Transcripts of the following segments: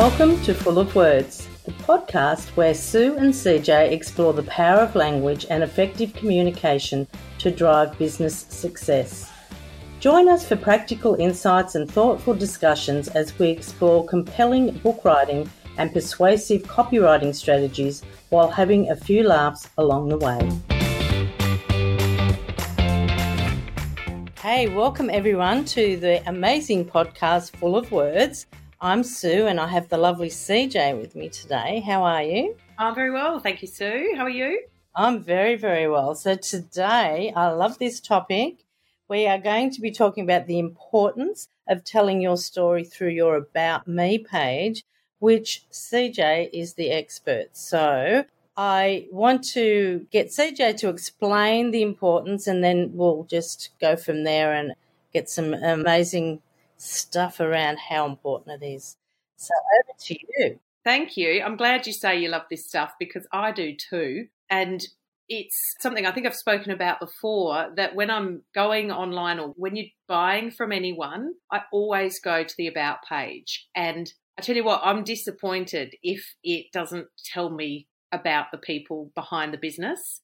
Welcome to Full of Words, the podcast where Sue and CJ explore the power of language and effective communication to drive business success. Join us for practical insights and thoughtful discussions as we explore compelling book writing and persuasive copywriting strategies while having a few laughs along the way. Hey, welcome everyone to the amazing podcast Full of Words. I'm Sue and I have the lovely CJ with me today. How are you? I'm very well. Thank you, Sue. How are you? I'm very, very well. So, today I love this topic. We are going to be talking about the importance of telling your story through your About Me page, which CJ is the expert. So, I want to get CJ to explain the importance and then we'll just go from there and get some amazing stuff around how important it is. So over to you. Thank you. I'm glad you say you love this stuff because I do too. And it's something I think I've spoken about before that when I'm going online or when you're buying from anyone, I always go to the About page. And I tell you what, I'm disappointed if it doesn't tell me about the people behind the business.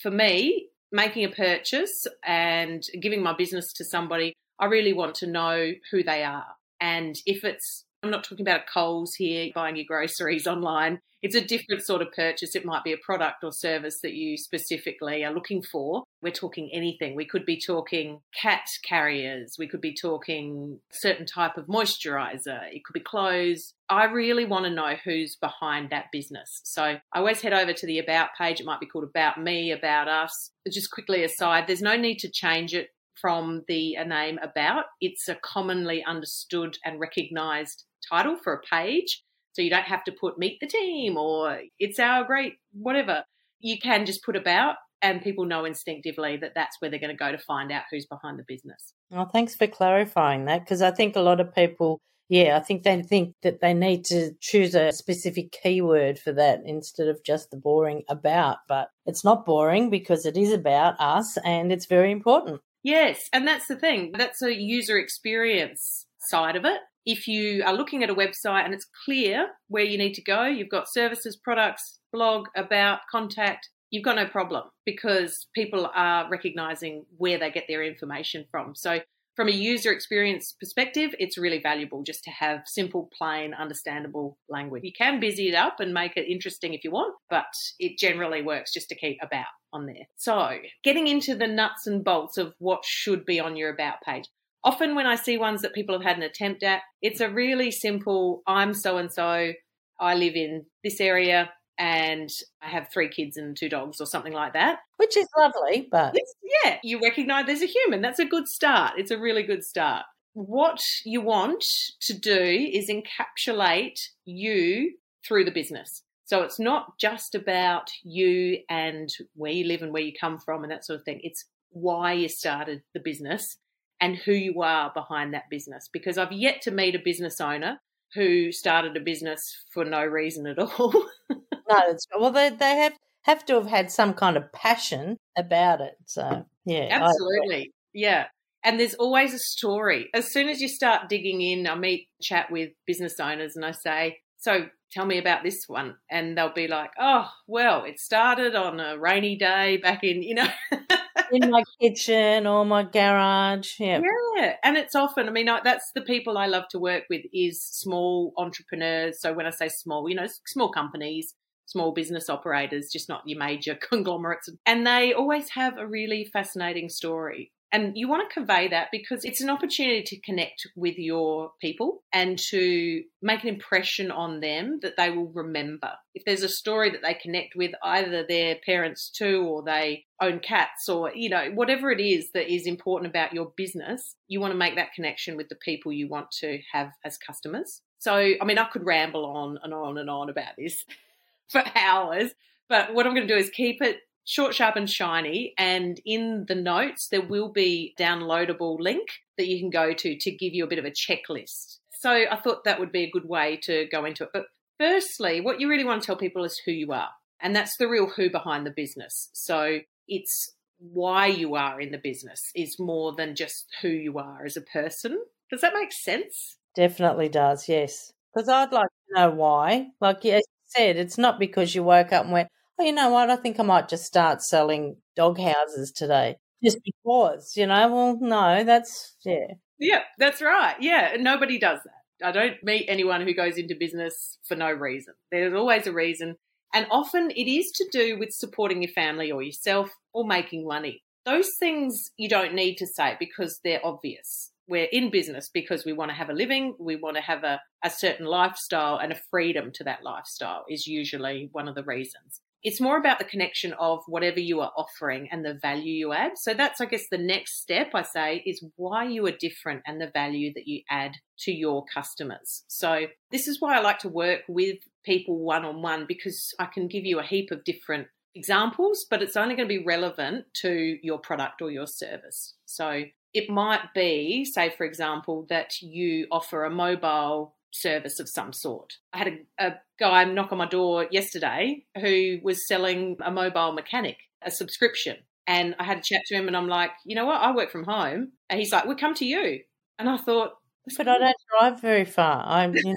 For me, making a purchase and giving my business to somebody I really want to know who they are. And if it's, I'm not talking about a Coles here, buying your groceries online. It's a different sort of purchase. It might be a product or service that you specifically are looking for. We're talking anything. We could be talking cat carriers. We could be talking certain type of moisturizer. It could be clothes. I really want to know who's behind that business. So I always head over to the About page. It might be called About Me, About Us. Just quickly aside, there's no need to change it from the name about. It's a commonly understood and recognized title for a page. So you don't have to put meet the team or it's our great whatever. You can just put about and people know instinctively that that's where they're going to go to find out who's behind the business. Well, thanks for clarifying that because I think a lot of people, yeah, I think they think that they need to choose a specific keyword for that instead of just the boring about. But it's not boring because it is about us and it's very important. Yes, and that's the thing. That's a user experience side of it. If you are looking at a website and it's clear where you need to go, you've got services, products, blog, about, contact, you've got no problem because people are recognizing where they get their information from. So from a user experience perspective, it's really valuable just to have simple, plain, understandable language. You can busy it up and make it interesting if you want, but it generally works just to keep about on there. So, getting into the nuts and bolts of what should be on your about page. Often, when I see ones that people have had an attempt at, it's a really simple I'm so and so, I live in this area, and I have three kids and two dogs or something like that. Which is lovely, but. It's, yeah, you recognize there's a human. That's a good start. It's a really good start. What you want to do is encapsulate you through the business. So it's not just about you and where you live and where you come from and that sort of thing. It's why you started the business and who you are behind that business. Because I've yet to meet a business owner who started a business for no reason at all. no, it's, well, they they have have to have had some kind of passion about it. So yeah, absolutely, yeah. And there's always a story. As soon as you start digging in, I meet chat with business owners, and I say, "So tell me about this one," and they'll be like, "Oh, well, it started on a rainy day back in you know." in my kitchen or my garage. Yeah. Yeah. And it's often, I mean, that's the people I love to work with is small entrepreneurs. So when I say small, you know, small companies, small business operators, just not your major conglomerates. And they always have a really fascinating story. And you want to convey that because it's an opportunity to connect with your people and to make an impression on them that they will remember. If there's a story that they connect with, either their parents too, or they own cats, or, you know, whatever it is that is important about your business, you want to make that connection with the people you want to have as customers. So, I mean, I could ramble on and on and on about this for hours, but what I'm going to do is keep it short, sharp, and shiny. And in the notes, there will be downloadable link that you can go to to give you a bit of a checklist. So I thought that would be a good way to go into it. But firstly, what you really want to tell people is who you are. And that's the real who behind the business. So it's why you are in the business is more than just who you are as a person. Does that make sense? Definitely does, yes. Because I'd like to know why. Like you said, it's not because you woke up and went, oh, you know what? I think I might just start selling dog houses today. Just because, you know, well, no, that's, yeah. Yeah, that's right. Yeah, nobody does that. I don't meet anyone who goes into business for no reason. There's always a reason. And often it is to do with supporting your family or yourself or making money. Those things you don't need to say because they're obvious. We're in business because we want to have a living, we want to have a, a certain lifestyle, and a freedom to that lifestyle is usually one of the reasons it's more about the connection of whatever you are offering and the value you add. So that's, I guess, the next step I say is why you are different and the value that you add to your customers. So this is why I like to work with people one on one because I can give you a heap of different examples, but it's only going to be relevant to your product or your service. So it might be, say, for example, that you offer a mobile service of some sort. I had a, a guy knock on my door yesterday who was selling a mobile mechanic, a subscription. And I had a chat to him and I'm like, you know what? I work from home. And he's like, we come to you. And I thought, but I don't drive very far. I'm, you know,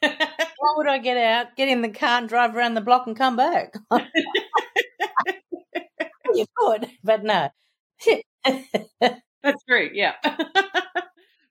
why would I get out, get in the car and drive around the block and come back? you could, but no. That's true. Yeah.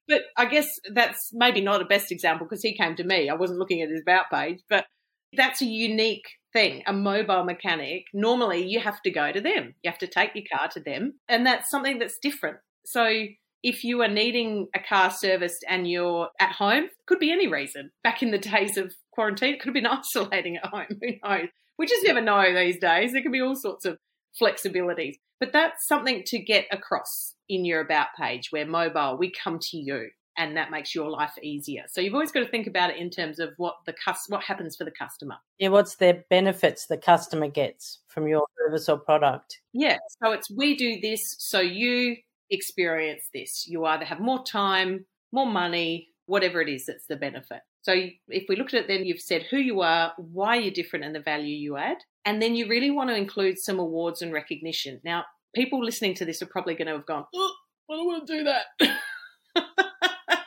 But I guess that's maybe not a best example because he came to me. I wasn't looking at his about page, but that's a unique thing. A mobile mechanic, normally you have to go to them. You have to take your car to them. And that's something that's different. So if you are needing a car serviced and you're at home, could be any reason. Back in the days of quarantine, it could have been isolating at home. Who knows? We just never know these days. There can be all sorts of flexibilities. But that's something to get across in your about page where mobile, we come to you and that makes your life easier. So you've always got to think about it in terms of what the cus- what happens for the customer. Yeah, what's their benefits the customer gets from your service or product? Yeah, so it's we do this so you experience this. You either have more time, more money, whatever it is that's the benefit. So if we look at it, then you've said who you are, why you're different, and the value you add. And then you really want to include some awards and recognition. Now, people listening to this are probably going to have gone, oh, I don't want to do that.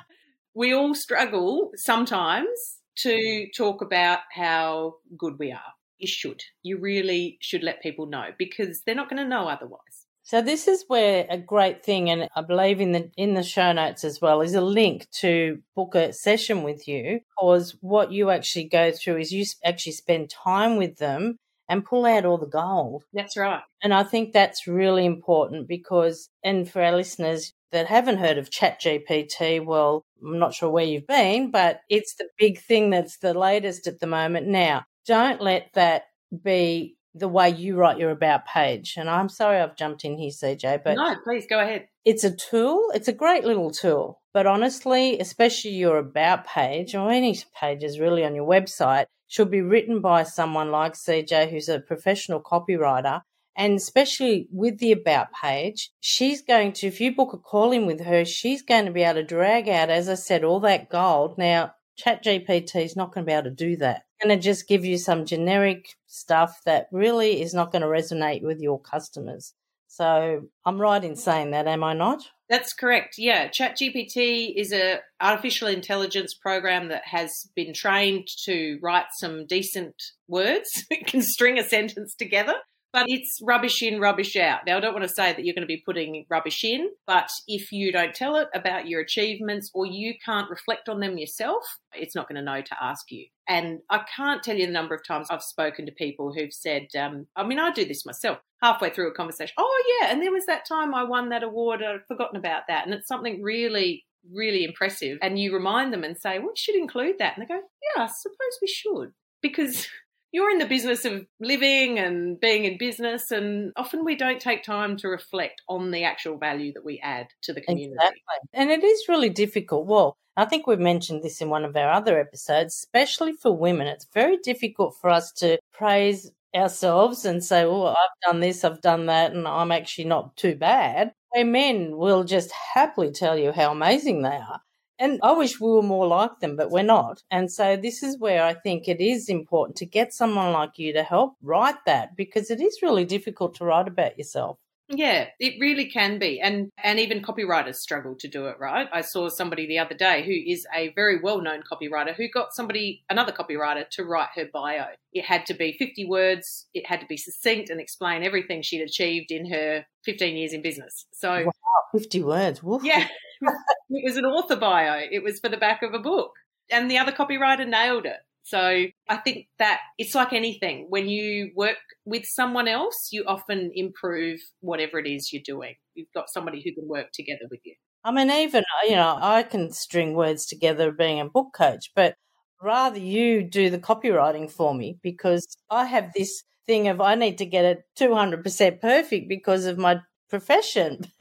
we all struggle sometimes to talk about how good we are. You should. You really should let people know because they're not going to know otherwise. So this is where a great thing, and I believe in the in the show notes as well, is a link to book a session with you. Because what you actually go through is you actually spend time with them and pull out all the gold. That's right. And I think that's really important because, and for our listeners that haven't heard of ChatGPT, well, I'm not sure where you've been, but it's the big thing that's the latest at the moment. Now, don't let that be the way you write your about page. And I'm sorry I've jumped in here, CJ, but no, please go ahead. It's a tool. It's a great little tool. But honestly, especially your about page or any pages really on your website, should be written by someone like CJ, who's a professional copywriter. And especially with the about page, she's going to, if you book a call in with her, she's going to be able to drag out, as I said, all that gold. Now, ChatGPT is not going to be able to do that. It's going to just give you some generic stuff that really is not going to resonate with your customers. So I'm right in saying that, am I not? That's correct. Yeah, ChatGPT is a artificial intelligence program that has been trained to write some decent words. it can string a sentence together but it's rubbish in, rubbish out. Now, I don't want to say that you're going to be putting rubbish in, but if you don't tell it about your achievements or you can't reflect on them yourself, it's not going to know to ask you. And I can't tell you the number of times I've spoken to people who've said, um, I mean, I do this myself halfway through a conversation. Oh, yeah. And there was that time I won that award. I'd forgotten about that. And it's something really really impressive and you remind them and say, well, we should include that. And they go, yeah, I suppose we should. Because you're in the business of living and being in business, and often we don't take time to reflect on the actual value that we add to the community. Exactly. And it is really difficult. Well, I think we've mentioned this in one of our other episodes, especially for women. It's very difficult for us to praise ourselves and say, well, I've done this, I've done that, and I'm actually not too bad. Where men will just happily tell you how amazing they are. And I wish we were more like them, but we're not. And so this is where I think it is important to get someone like you to help write that because it is really difficult to write about yourself. Yeah, it really can be. And and even copywriters struggle to do it, right? I saw somebody the other day who is a very well-known copywriter who got somebody another copywriter to write her bio. It had to be 50 words, it had to be succinct and explain everything she'd achieved in her 15 years in business. So wow, 50 words. Woof. Yeah. it was an author bio. It was for the back of a book. And the other copywriter nailed it. So I think that it's like anything. When you work with someone else, you often improve whatever it is you're doing. You've got somebody who can work together with you. I mean, even, you know, I can string words together being a book coach, but rather you do the copywriting for me because I have this thing of I need to get it 200% perfect because of my profession.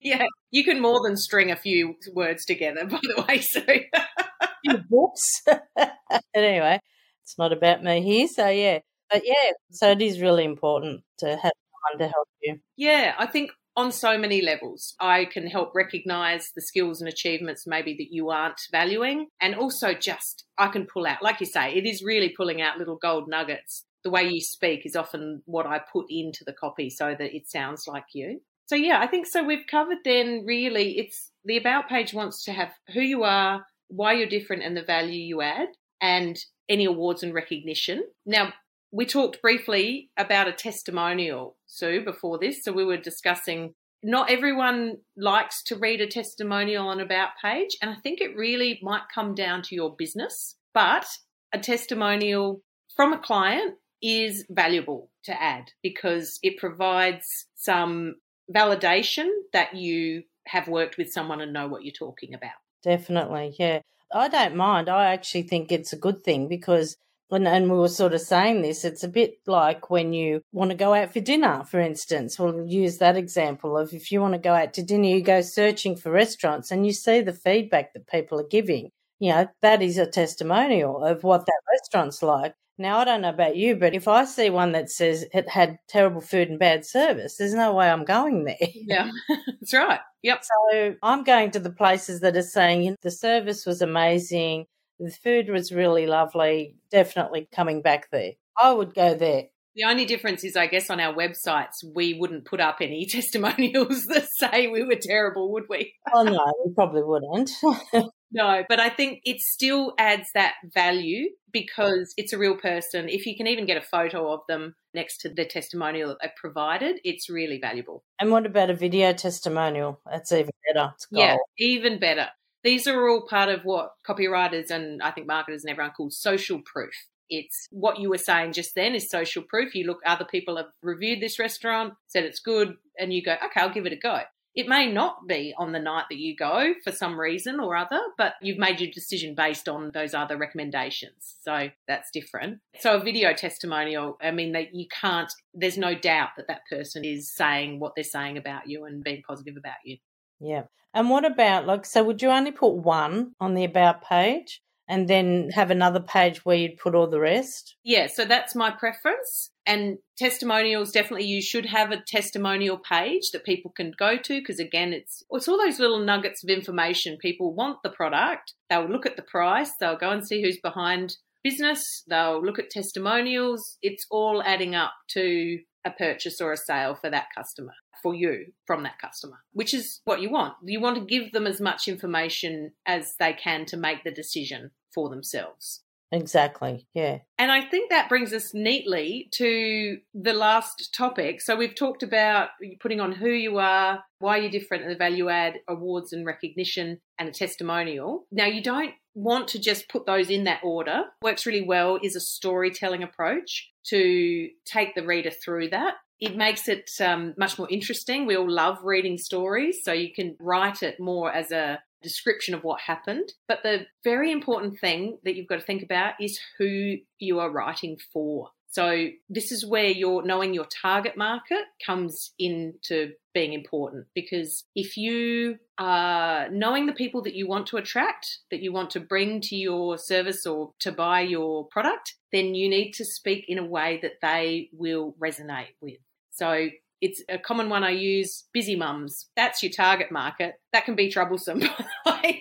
yeah, you can more than string a few words together, by the way. So books. anyway, it's not about me here. So, yeah. But yeah, so it is really important to have someone to help you. Yeah, I think on so many levels. I can help recognize the skills and achievements maybe that you aren't valuing. And also just, I can pull out, like you say, it is really pulling out little gold nuggets. The way you speak is often what I put into the copy so that it sounds like you. So, yeah, I think so. We've covered then really, it's the About page wants to have who you are, why you're different and the value you add, and any awards and recognition. Now, we talked briefly about a testimonial, Sue, before this. So we were discussing not everyone likes to read a testimonial on About page, and I think it really might come down to your business. But a testimonial from a client is valuable to add because it provides some validation that you have worked with someone and know what you're talking about. Definitely, yeah. I don't mind. I actually think it's a good thing because when and we were sort of saying this, it's a bit like when you want to go out for dinner, for instance. We'll use that example of if you want to go out to dinner, you go searching for restaurants and you see the feedback that people are giving. You know, that is a testimonial of what that restaurant's like. Now, I don't know about you, but if I see one that says it had terrible food and bad service, there's no way I'm going there. Yeah, that's right. Yep. So I'm going to the places that are saying you know, the service was amazing, the food was really lovely, definitely coming back there. I would go there. The only difference is, I guess, on our websites, we wouldn't put up any testimonials that say we were terrible, would we? oh, no, we probably wouldn't. No, but I think it still adds that value because it's a real person. If you can even get a photo of them next to the testimonial that they've provided, it's really valuable. And what about a video testimonial? That's even better. Yeah, even better. These are all part of what copywriters and I think marketers and everyone calls social proof. It's what you were saying just then is social proof. You look, other people have reviewed this restaurant, said it's good, and you go, okay, I'll give it a go. It may not be on the night that you go for some reason or other, but you've made your decision based on those other recommendations. So that's different. So a video testimonial, I mean, that you can't, there's no doubt that that person is saying what they're saying about you and being positive about you. Yeah. And what about, like, so would you only put one on the About page? And then have another page where you'd put all the rest? Yeah, so that's my preference. And testimonials definitely you should have a testimonial page that people can go to because again it's it's all those little nuggets of information. People want the product, they'll look at the price, they'll go and see who's behind business, they'll look at testimonials. It's all adding up to a purchase or a sale for that customer, for you from that customer, which is what you want. You want to give them as much information as they can to make the decision for themselves. Exactly. Yeah. And I think that brings us neatly to the last topic. So we've talked about putting on who you are, why you're different, the value add awards and recognition and a testimonial. Now, you don't want to just put those in that order. Works really well is a storytelling approach to take the reader through that. It makes it um, much more interesting. We all love reading stories, so you can write it more as a description of what happened. But the very important thing that you've got to think about is who you are writing for. So this is where your knowing your target market comes into being important because if you are knowing the people that you want to attract, that you want to bring to your service or to buy your product, then you need to speak in a way that they will resonate with. So it's a common one I use busy mums. That's your target market. That can be troublesome,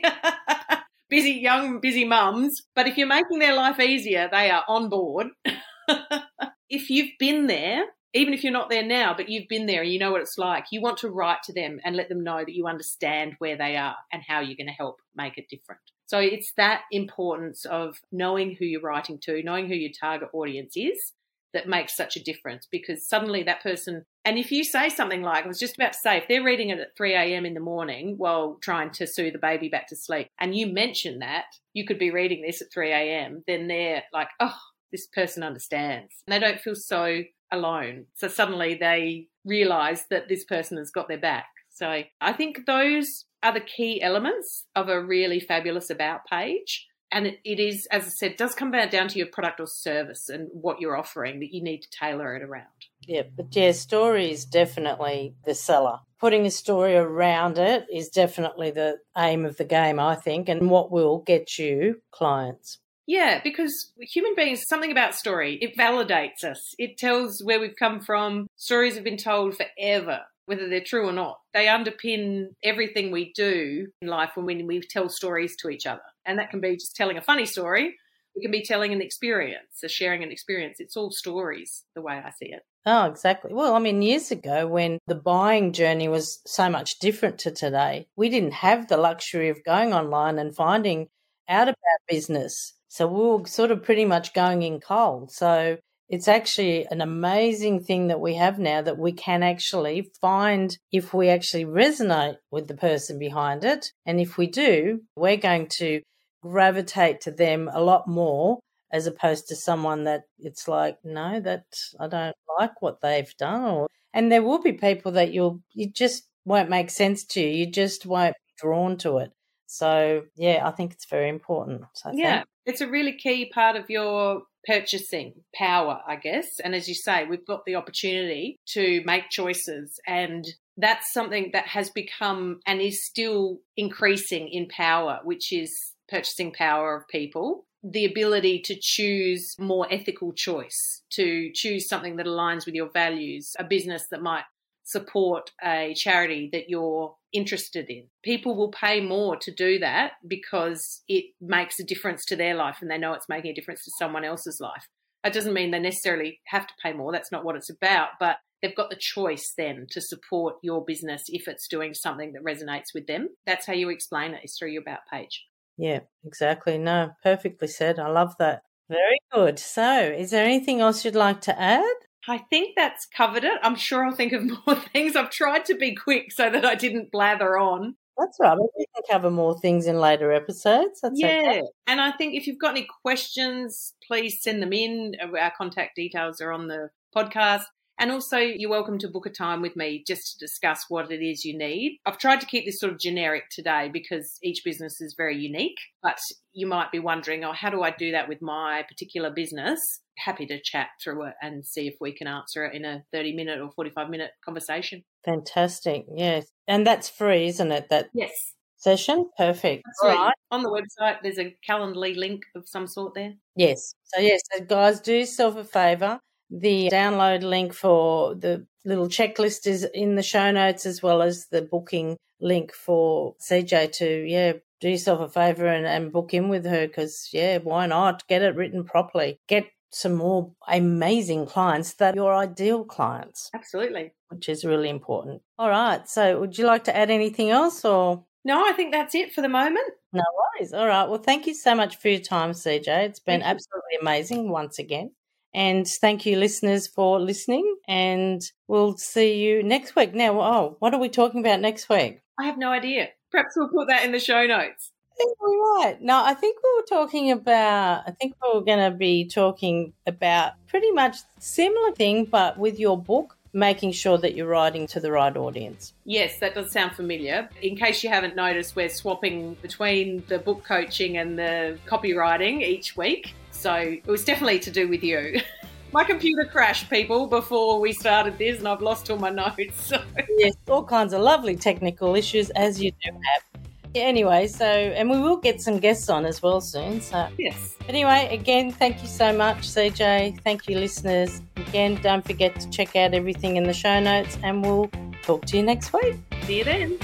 busy, young, busy mums. But if you're making their life easier, they are on board. if you've been there even if you're not there now, but you've been there and you know what it's like, you want to write to them and let them know that you understand where they are and how you're going to help make it different. So it's that importance of knowing who you're writing to, knowing who your target audience is that makes such a difference because suddenly that person, and if you say something like, I was just about to say, if they're reading it at 3 a.m. in the morning while trying to soothe the baby back to sleep, and you mention that you could be reading this at 3 a.m., then they're like, oh, this person understands. And they don't feel so alone. So suddenly they realize that this person has got their back. So I think those are the key elements of a really fabulous about page. And it, it is, as I said, does come down to your product or service and what you're offering that you need to tailor it around. Yeah, but yeah, story is definitely the seller. Putting a story around it is definitely the aim of the game, I think, and what will get you clients. Yeah, because human beings, something about story, it validates us. It tells where we've come from. Stories have been told forever, whether they're true or not. They underpin everything we do in life when we tell stories to each other. And that can be just telling a funny story. It can be telling an experience, or sharing an experience. It's all stories, the way I see it. Oh, exactly. Well, I mean, years ago when the buying journey was so much different to today, we didn't have the luxury of going online and finding out about business so we were sort of pretty much going in cold. So it's actually an amazing thing that we have now that we can actually find if we actually resonate with the person behind it. And if we do, we're going to gravitate to them a lot more as opposed to someone that it's like, no, that I don't like what they've done. Or, and there will be people that you'll, you just won't make sense to you. You just won't be drawn to it. So yeah, I think it's very important. So yeah, it's a really key part of your purchasing power, I guess. And as you say, we've got the opportunity to make choices and that's something that has become and is still increasing in power, which is purchasing power of people. The ability to choose more ethical choice, to choose something that aligns with your values, a business that might support a charity that you're interested in. People will pay more to do that because it makes a difference to their life and they know it's making a difference to someone else's life. That doesn't mean they necessarily have to pay more. That's not what it's about. But they've got the choice then to support your business if it's doing something that resonates with them. That's how you explain it is through your about page. Yeah, exactly. No, perfectly said. I love that. Very good. So, is there anything else you'd like to add? I think that's covered it. I'm sure I'll think of more things. I've tried to be quick so that I didn't blather on. That's right. We can cover more things in later episodes. That's yeah. Okay. And I think if you've got any questions, please send them in. Our contact details are on the podcast. And also, you're welcome to book a time with me just to discuss what it is you need. I've tried to keep this sort of generic today because each business is very unique, but you might be wondering, oh, how do I do that with my particular business? Happy to chat through it and see if we can answer it in a 30 minute or 45 minute conversation. Fantastic. Yes. And that's free, isn't it? That Yes. Session? Perfect. That's right. On the website, there's a Calendly link of some sort there. Yes. So, yes, so guys, do yourself a favour the download link for the little checklist is in the show notes as well as the booking link for CJ to, yeah, do yourself a favor and, and book in with her because, yeah, why not? Get it written properly. Get some more amazing clients that your ideal clients. Absolutely. Which is really important. All right. So, would you like to add anything else or? No, I think that's it for the moment. No worries. All right. Well, thank you so much for your time, CJ. It's been absolutely amazing once again. And thank you, listeners, for listening. And we'll see you next week. Now, oh, what are we talking about next week? I have no idea. Perhaps we'll put that in the show notes. I think we're right. No, I think we were talking about, I think we were going to be talking about pretty much similar thing, but with your book, making sure that you're writing to the right audience. Yes, that does sound familiar. In case you haven't noticed, we're swapping between the book coaching and the copywriting each week. So it was definitely to do with you. my computer crashed, people, before we started this, and I've lost all my notes. So. Yes, all kinds of lovely technical issues, as you do have. Yeah, anyway, so, and we will get some guests on as well soon. So, yes. Anyway, again, thank you so much, CJ. Thank you, listeners. Again, don't forget to check out everything in the show notes, and we'll talk to you next week. See you then.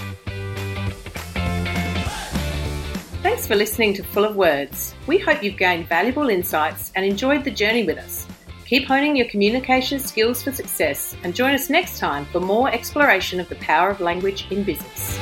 Thanks for listening to Full of Words. We hope you've gained valuable insights and enjoyed the journey with us. Keep honing your communication skills for success and join us next time for more exploration of the power of language in business.